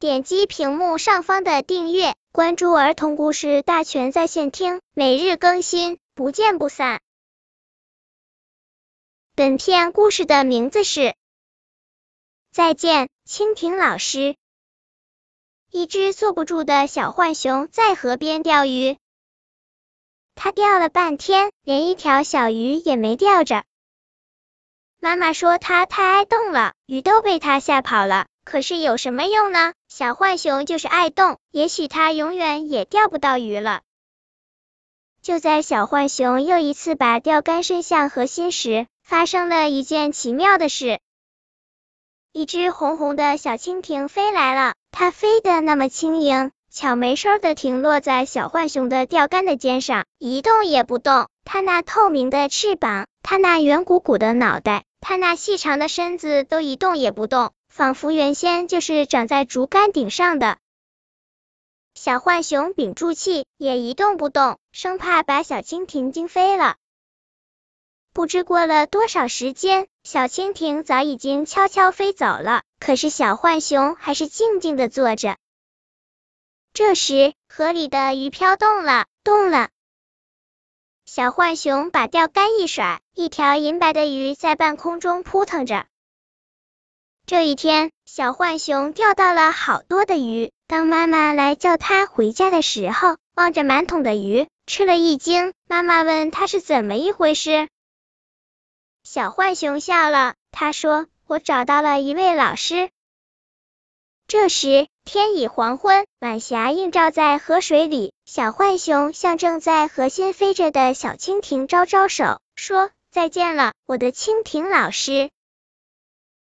点击屏幕上方的订阅，关注儿童故事大全在线听，每日更新，不见不散。本片故事的名字是《再见，蜻蜓老师》。一只坐不住的小浣熊在河边钓鱼，它钓了半天，连一条小鱼也没钓着。妈妈说它太爱动了，鱼都被它吓跑了。可是有什么用呢？小浣熊就是爱动，也许它永远也钓不到鱼了。就在小浣熊又一次把钓竿伸向河心时，发生了一件奇妙的事。一只红红的小蜻蜓飞来了，它飞得那么轻盈，悄没声的停落在小浣熊的钓竿的尖上，一动也不动。它那透明的翅膀，它那圆鼓鼓的脑袋，它那细长的身子都一动也不动。仿佛原先就是长在竹竿顶上的。小浣熊屏住气，也一动不动，生怕把小蜻蜓惊飞了。不知过了多少时间，小蜻蜓早已经悄悄飞走了，可是小浣熊还是静静的坐着。这时，河里的鱼飘动了，动了。小浣熊把钓竿一甩，一条银白的鱼在半空中扑腾着。这一天，小浣熊钓到了好多的鱼。当妈妈来叫它回家的时候，望着满桶的鱼，吃了一惊。妈妈问他是怎么一回事，小浣熊笑了，他说：“我找到了一位老师。”这时天已黄昏，晚霞映照在河水里。小浣熊向正在河心飞着的小蜻蜓招招手，说：“再见了，我的蜻蜓老师。”